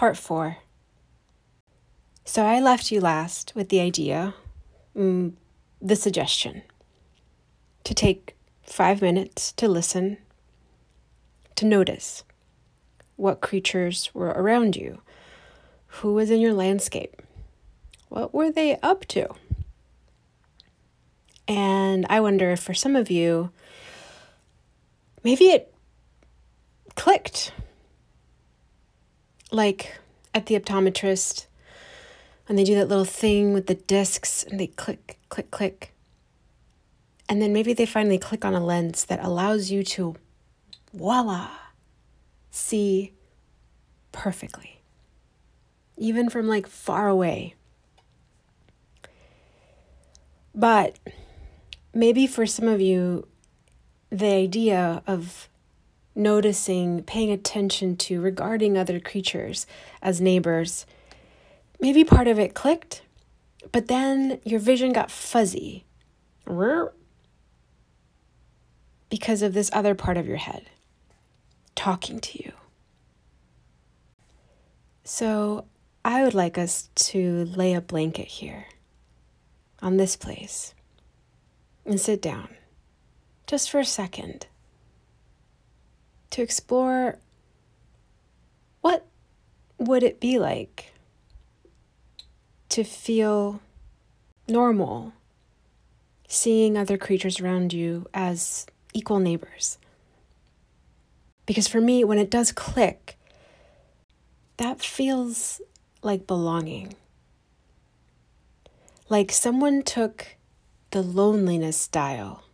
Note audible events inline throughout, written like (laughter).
part four. So I left you last with the idea, mm, the suggestion, to take five minutes to listen, to notice what creatures were around you, who was in your landscape, what were they up to? And I wonder if for some of you, maybe it clicked. Like at the optometrist, and they do that little thing with the discs and they click, click, click. And then maybe they finally click on a lens that allows you to, voila, see perfectly, even from like far away. But maybe for some of you, the idea of noticing, paying attention to, regarding other creatures as neighbors, maybe part of it clicked, but then your vision got fuzzy. Because of this other part of your head talking to you. So, I would like us to lay a blanket here on this place and sit down just for a second to explore what would it be like to feel normal seeing other creatures around you as equal neighbors. Because for me, when it does click, that feels like belonging. Like someone took the loneliness dial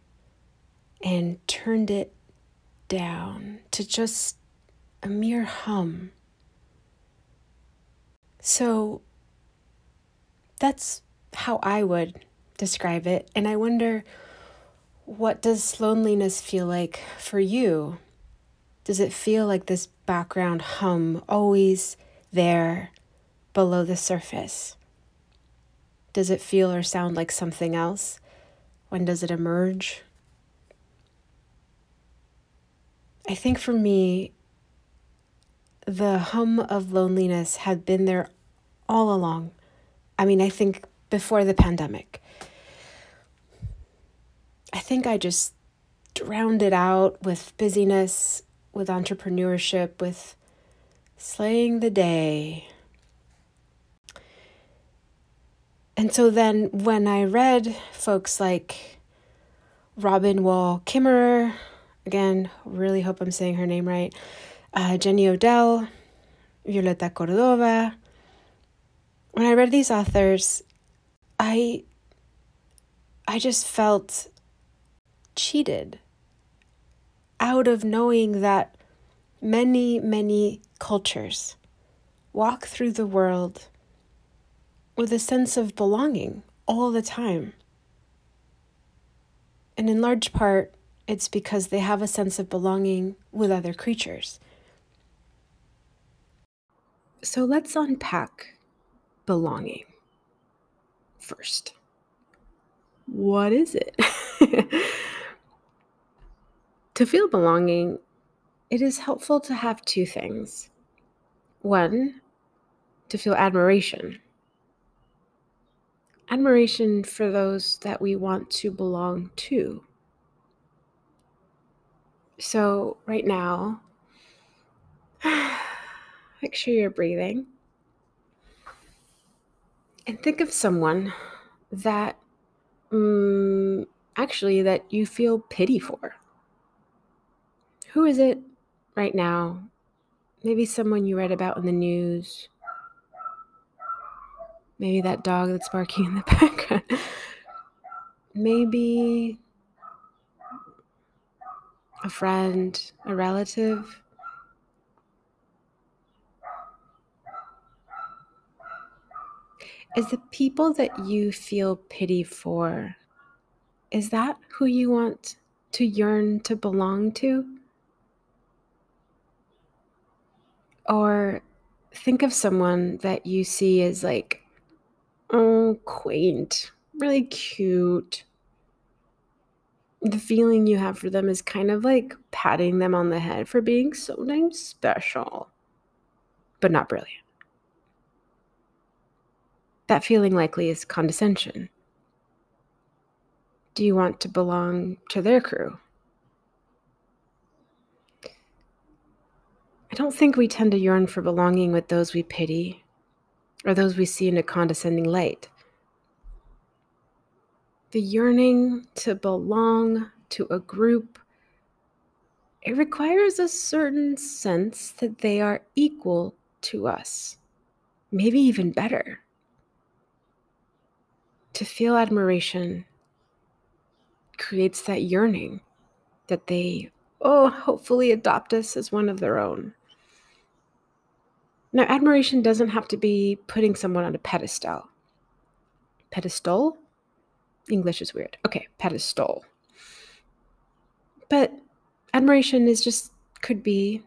and turned it down to just a mere hum. So that's how I would describe it. And I wonder what does loneliness feel like for you? Does it feel like this background hum always there below the surface? Does it feel or sound like something else? When does it emerge? I think for me, the hum of loneliness had been there all along. I mean, I think before the pandemic. I think I just drowned it out with busyness, with entrepreneurship, with slaying the day. And so then when I read folks like Robin Wall Kimmerer, again, really hope I'm saying her name right, uh, Jenny Odell, Violeta Cordova, when I read these authors, I I just felt cheated out of knowing that many, many cultures walk through the world with a sense of belonging all the time. And in large part, it's because they have a sense of belonging with other creatures. So let's unpack belonging first. What is it? (laughs) to feel belonging, it is helpful to have two things. One, to feel admiration admiration for those that we want to belong to. So, right now, (sighs) make sure you're breathing and think of someone that um, actually that you feel pity for. Who is it right now? Maybe someone you read about in the news Maybe that dog that's barking in the (laughs) background. Maybe a friend, a relative. Is the people that you feel pity for, is that who you want to yearn to belong to? Or think of someone that you see as like Oh, quaint, really cute. The feeling you have for them is kind of like patting them on the head for being so damn special, but not brilliant. that feeling likely is condescension. Do you want to belong to their crew? I don't think we tend to yearn for belonging with those we pity or those we see in a condescending light. The yearning to belong to a group, it requires a certain sense that they are equal to us, maybe even better. To feel admiration creates that yearning that they, oh, hopefully adopt us as one of their own. Now, admiration doesn't have to be putting someone on a pedestal. Pedestal? English is weird. Okay, pedestal. But admiration is just, could be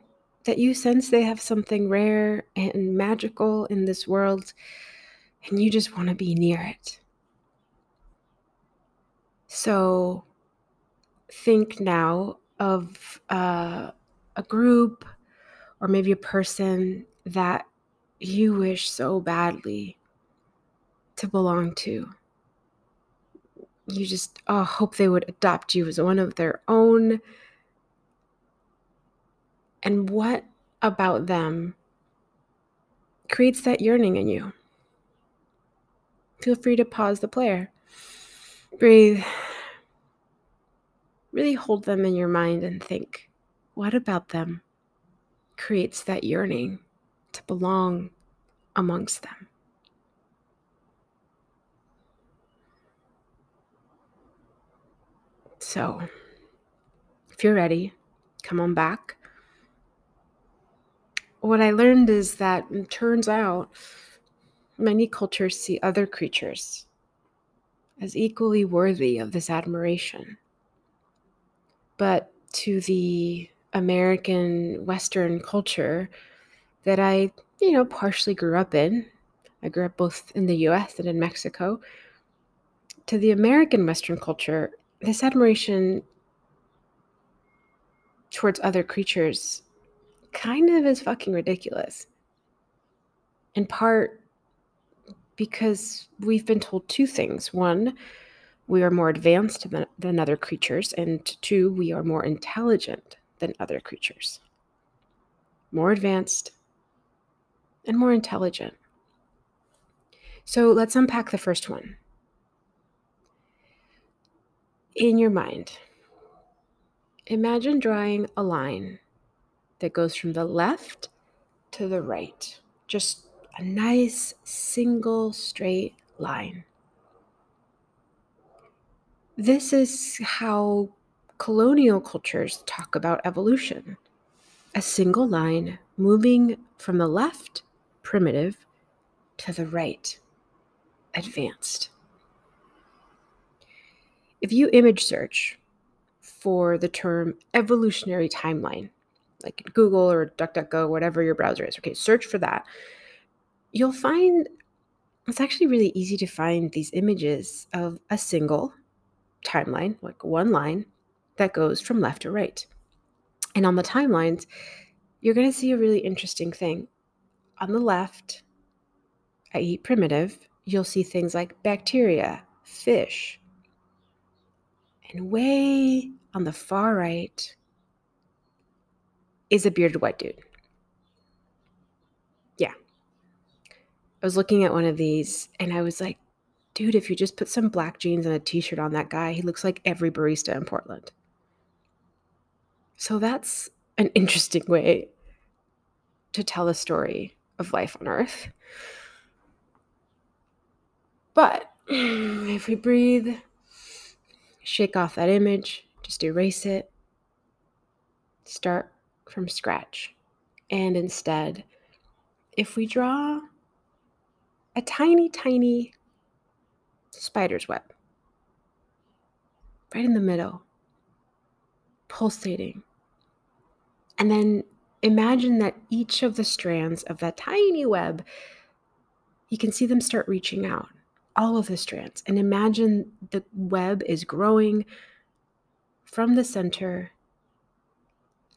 that you sense they have something rare and magical in this world and you just want to be near it. So think now of uh, a group or maybe a person that you wish so badly to belong to. You just oh, hope they would adopt you as one of their own. And what about them creates that yearning in you? Feel free to pause the player. Breathe. Really hold them in your mind and think what about them creates that yearning? to belong amongst them. So, if you're ready, come on back. What I learned is that it turns out many cultures see other creatures as equally worthy of this admiration. But to the American Western culture, that I, you know, partially grew up in. I grew up both in the US and in Mexico. To the American Western culture, this admiration towards other creatures kind of is fucking ridiculous. In part because we've been told two things. One, we are more advanced than, than other creatures, and two, we are more intelligent than other creatures. More advanced, and more intelligent. So let's unpack the first one. In your mind, imagine drawing a line that goes from the left to the right, just a nice single straight line. This is how colonial cultures talk about evolution a single line moving from the left primitive to the right, advanced. If you image search for the term evolutionary timeline, like Google or DuckDuckGo, whatever your browser is, okay, search for that, you'll find it's actually really easy to find these images of a single timeline, like one line that goes from left to right. And on the timelines, you're going to see a really interesting thing on the left, i.e., primitive, you'll see things like bacteria, fish. And way on the far right is a bearded white dude. Yeah. I was looking at one of these and I was like, dude, if you just put some black jeans and a t shirt on that guy, he looks like every barista in Portland. So that's an interesting way to tell a story of life on earth. But if we breathe, shake off that image, just erase it, start from scratch. And instead, if we draw a tiny, tiny spider's web right in the middle, pulsating, and then imagine that each of the strands of that tiny web, you can see them start reaching out, all of the strands. And imagine the web is growing from the center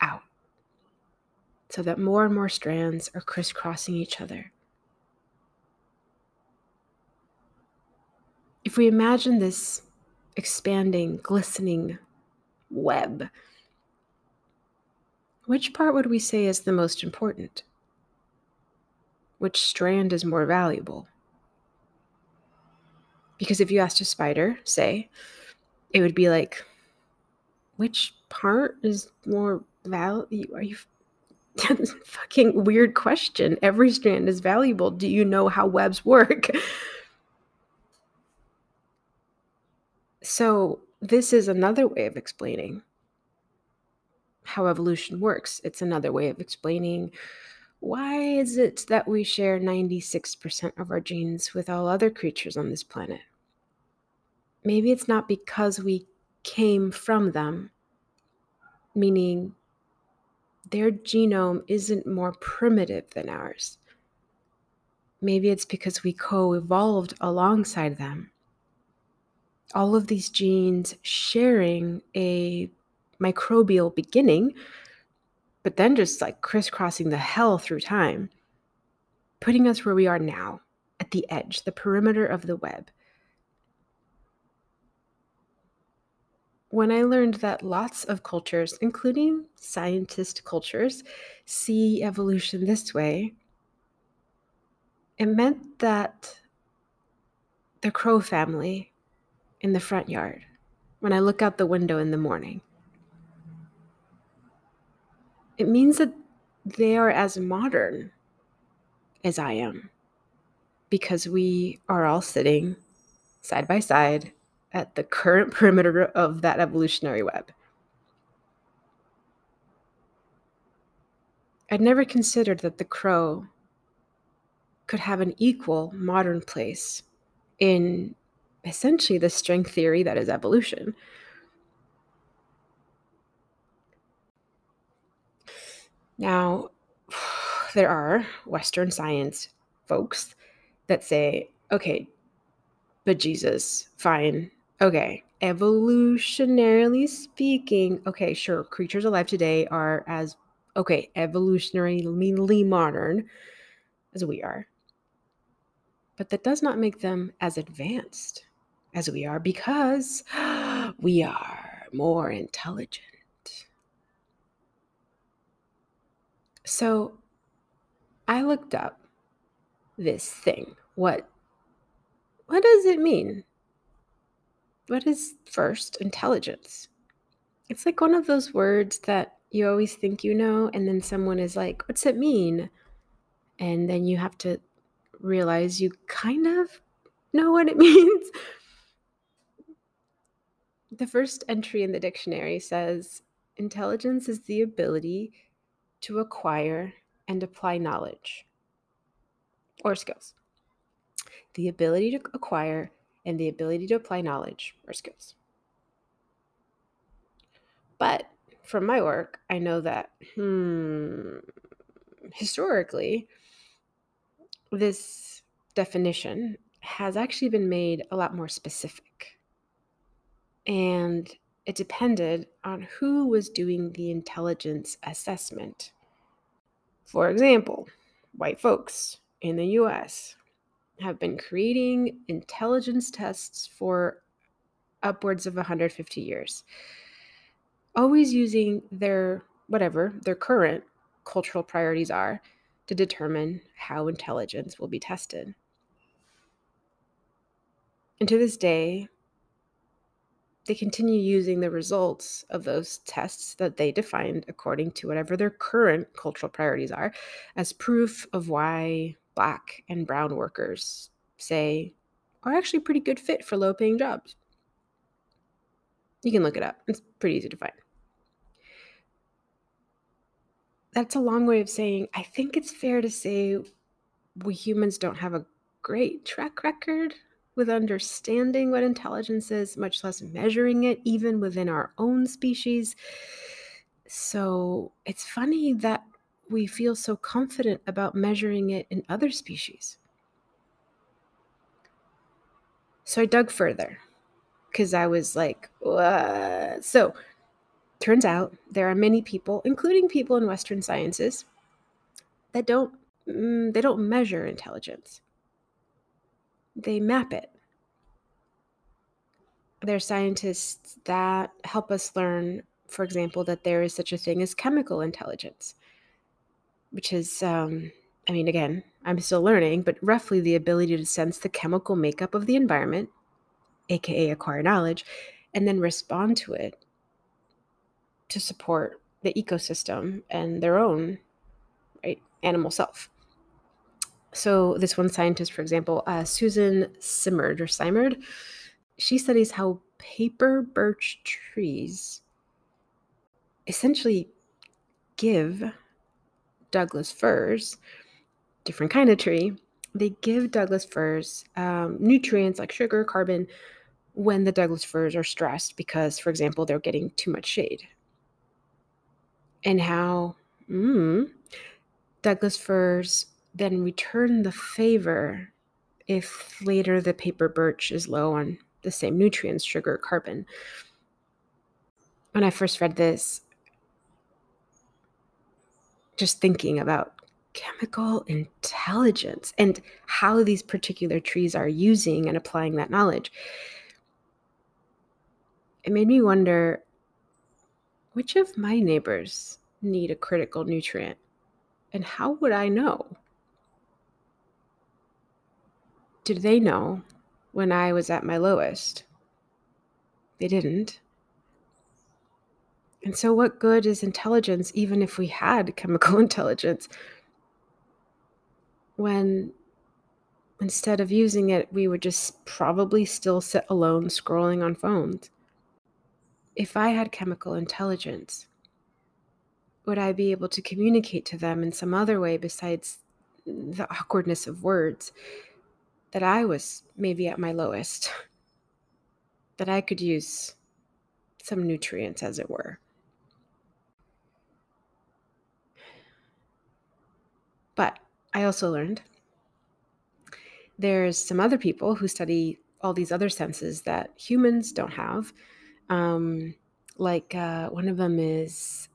out so that more and more strands are crisscrossing each other. if we imagine this expanding, glistening web, which part would we say is the most important? Which strand is more valuable? Because if you asked a spider, say, it would be like, which part is more valuable? Are you (laughs) that's a fucking weird question. Every strand is valuable. Do you know how webs work? so, this is another way of explaining how evolution works. It's another way of explaining why is it that we share 96% of our genes with all other creatures on this planet? Maybe it's not because we came from them, meaning their genome isn't more primitive than ours. Maybe it's because we co evolved alongside them. All of these genes sharing a microbial beginning, but then just like crisscrossing the hell through time, putting us where we are now, at the edge, the perimeter of the web. When I learned that lots of cultures, including scientist cultures, see evolution this way, it meant that the crow family in the front yard, when I look out the window in the morning, it means that they are as modern as I am because we are all sitting side by side at the current perimeter of that evolutionary web. I'd never considered that the crow could have an equal modern place in essentially the string theory that is evolution. Now, (sighs) there are Western science folks that say, okay, but Jesus, fine, Okay, evolutionarily speaking, okay, sure, creatures alive today are as okay, evolutionarily modern as we are. But that does not make them as advanced as we are because (gasps) we are more intelligent. So I looked up this thing. What what does it mean what is first intelligence? It's like one of those words that you always think you know, and then someone is like, What's it mean? And then you have to realize you kind of know what it (laughs) means. The first entry in the dictionary says intelligence is the ability to acquire and apply knowledge or skills. The ability to acquire and the ability to apply knowledge or skills. But from my work, I know that hmm, historically, this definition has actually been made a lot more specific. And it depended on who was doing the intelligence assessment. For example, white folks in the US have been creating intelligence tests for upwards of 150 years, always using their whatever their current cultural priorities are to determine how intelligence will be tested. And to this day, they continue using the results of those tests that they defined according to whatever their current cultural priorities are as proof of why black and brown workers say are actually pretty good fit for low paying jobs. You can look it up, it's pretty easy to find. That's a long way of saying I think it's fair to say we humans don't have a great track record with understanding what intelligence is, much less measuring it, even within our own species. So it's funny that we feel so confident about measuring it in other species. So I dug further because I was like, what? so turns out there are many people, including people in Western sciences, that don't mm, they don't measure intelligence. They map it. They're scientists that help us learn, for example, that there is such a thing as chemical intelligence, which is, um, I mean, again, I'm still learning, but roughly the ability to sense the chemical makeup of the environment, aka acquire knowledge, and then respond to it to support the ecosystem and their own right animal self. So this one scientist, for example, uh, Susan Simard or Simard, she studies how paper birch trees essentially give Douglas firs, different kind of tree, they give Douglas firs um, nutrients like sugar, carbon, when the Douglas firs are stressed because, for example, they're getting too much shade. And how mm, Douglas firs then return the favor if later the paper birch is low on the same nutrients, sugar, carbon. When I first read this, just thinking about chemical intelligence and how these particular trees are using and applying that knowledge, it made me wonder which of my neighbors need a critical nutrient and how would I know? Did they know when I was at my lowest? They didn't. And so, what good is intelligence, even if we had (laughs) chemical intelligence, when instead of using it, we would just probably still sit alone scrolling on phones? If I had chemical intelligence, would I be able to communicate to them in some other way besides the awkwardness of words? that I was maybe at my lowest, that I could use some nutrients, as it were. But I also learned there's some other people who study all these other senses that humans don't have. Um, like uh, one of them is,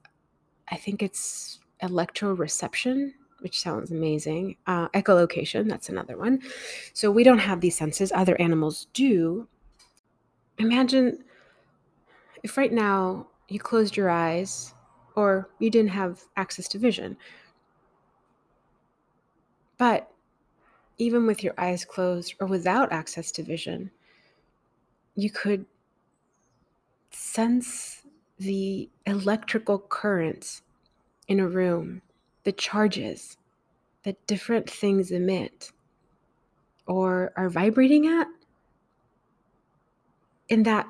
I think it's electroreception which sounds amazing. Uh, echolocation, that's another one. So we don't have these senses, other animals do. Imagine if right now you closed your eyes or you didn't have access to vision. But even with your eyes closed or without access to vision, you could sense the electrical currents in a room the charges that different things emit or are vibrating at. And that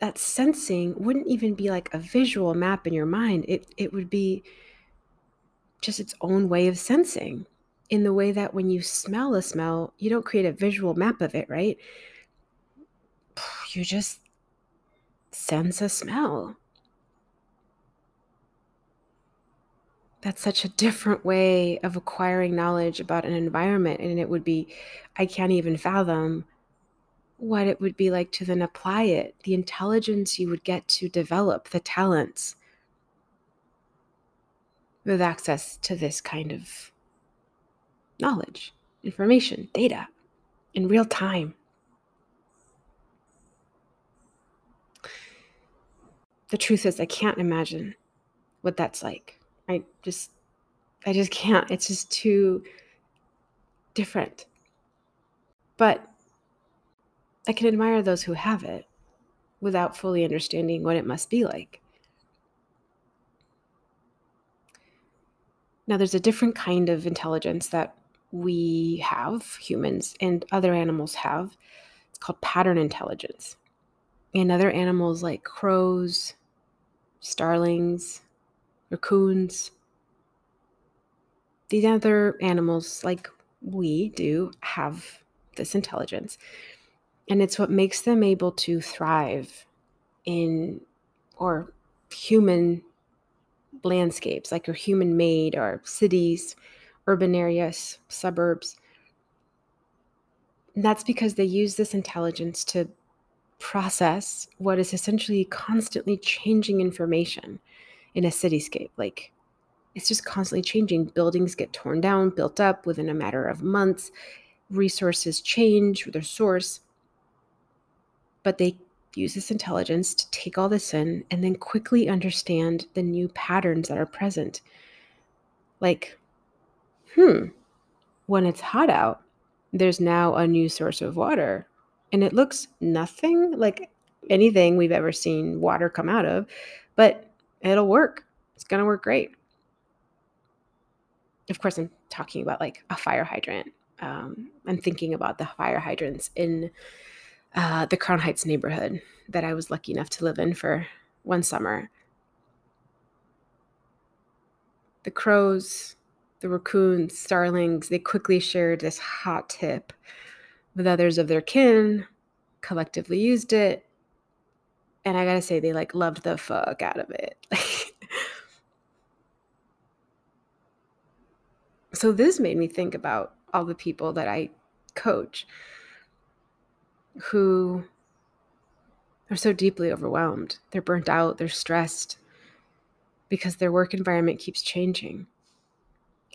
that sensing wouldn't even be like a visual map in your mind. It it would be just its own way of sensing in the way that when you smell a smell you don't create a visual map of it right? (sighs) You just sense a smell. That's such a different way of acquiring knowledge about an environment and it would be i can't even fathom what it would be like to then apply it. The intelligence you would get to develop the talents with access to this kind of knowledge information data in real time the truth is i can't imagine what that's like I just I just can't. It's just too different. But I can admire those who have it without fully understanding what it must be like. Now, there's a different kind of intelligence that we have, humans, and other animals have. It's called pattern intelligence. And other animals like crows, starlings, raccoons. These other animals, like we do, have this intelligence. And it's what makes them able to thrive in or human landscapes, like your human made or cities, urban areas, suburbs. And that's because they use this intelligence to process what is essentially constantly changing information in a cityscape. Like it's just constantly changing. Buildings get torn down, built up within a matter of months. Resources change their source, but they use this intelligence to take all this in and then quickly understand the new patterns that are present. Like, hmm, when it's hot out, there's now a new source of water and it looks nothing like anything we've ever seen water come out of, but it'll work. It's going to work great. Of course, I'm talking about like a fire hydrant. Um, I'm thinking about the fire hydrants in uh, the Crown Heights neighborhood that I was lucky enough to live in for one summer. The crows, the raccoons, starlings, they quickly shared this hot tip with others of their kin, collectively used it. And I gotta say, they like loved the fuck out of it. (laughs) so this made me think about all the people that I coach who are so deeply overwhelmed. They're burnt out, they're stressed because their work environment keeps changing.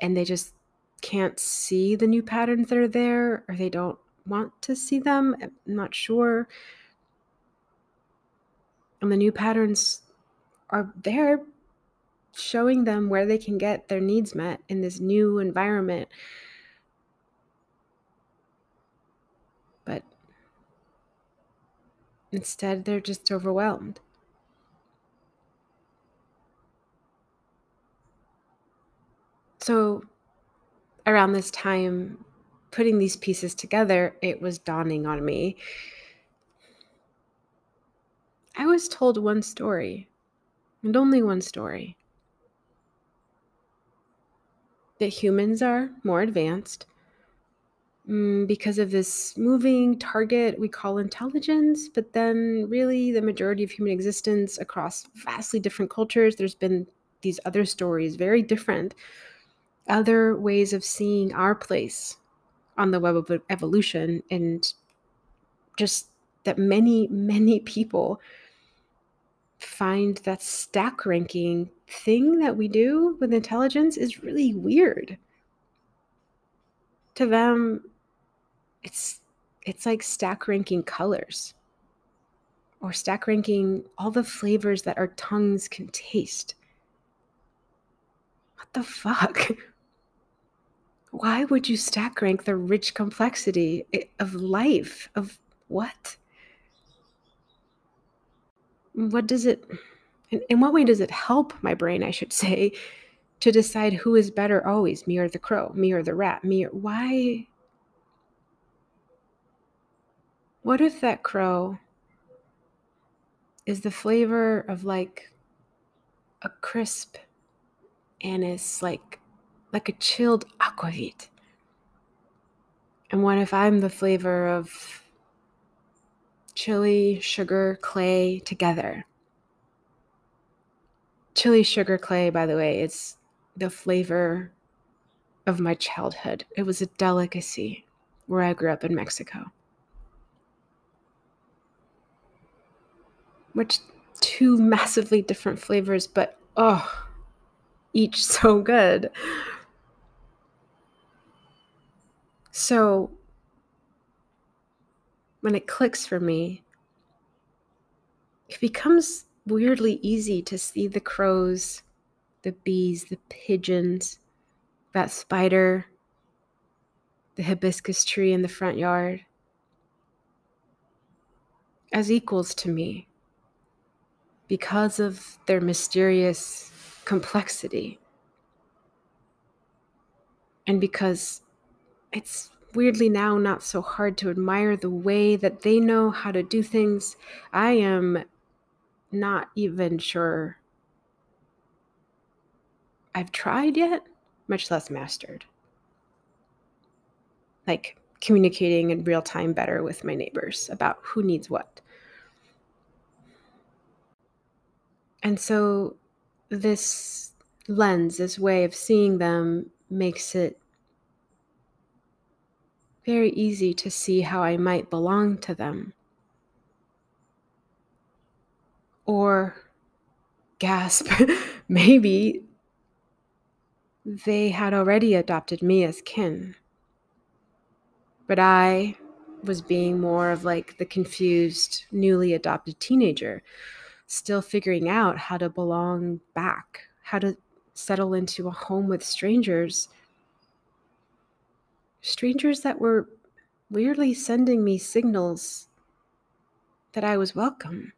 And they just can't see the new patterns that are there, or they don't want to see them. I'm not sure. And the new patterns are there showing them where they can get their needs met in this new environment. But instead, they're just overwhelmed. So, around this time, putting these pieces together, it was dawning on me. I was told one story, and only one story that humans are more advanced mm, because of this moving target we call intelligence. But then, really, the majority of human existence across vastly different cultures, there's been these other stories, very different, other ways of seeing our place on the web of evolution and just that many many people find that stack ranking thing that we do with intelligence is really weird. To them it's it's like stack ranking colors or stack ranking all the flavors that our tongues can taste. What the fuck (laughs) why would you stack rank the rich complexity of life of what? What does it in, in what way does it help my brain i should say to decide who is better always me or the crow me or the rat me or why? What if that crow is the flavor of like a crisp anise like like a chilled aquavit. And what if I'm the flavor of chili, sugar, clay together? Chili, sugar, clay, by the way, it's the flavor of my childhood. It was a delicacy where I grew up in Mexico. Which two massively different flavors, but oh, each (laughs) so good. So when it clicks for me, it becomes weirdly easy to see the crows, the bees, the pigeons, that spider, the hibiscus tree in the front yard as equals to me because of their mysterious complexity. And because it's weirdly now not so hard to admire the way that they know how to do things. I am not even sure I've tried yet, much less mastered. Like communicating in real time better with my neighbors about who needs what. And so, this lens, this way of seeing them, makes it very easy to see how I might belong to them. Or, gasp, (laughs) maybe they had already adopted me as kin. But I, was being more of like the confused, newly adopted teenager, still figuring out how to belong back, how to settle into a home with strangers. Strangers that were weirdly sending me signals that I was welcome,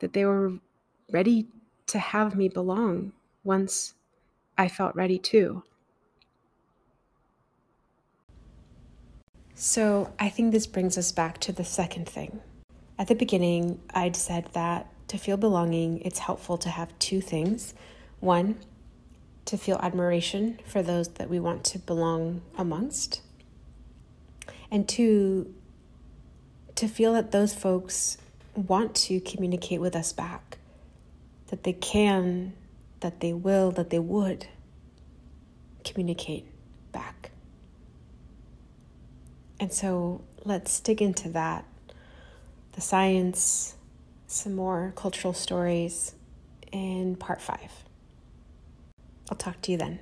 that they were ready to have me belong once I felt ready too. So I think this brings us back to the second thing. At the beginning, I'd said that to feel belonging, it's helpful to have two things. One, to feel admiration for those that we want to belong amongst. And two, to feel that those folks want to communicate with us back, that they can, that they will, that they would communicate back. And so let's dig into that the science, some more cultural stories in part five. I'll talk to you then.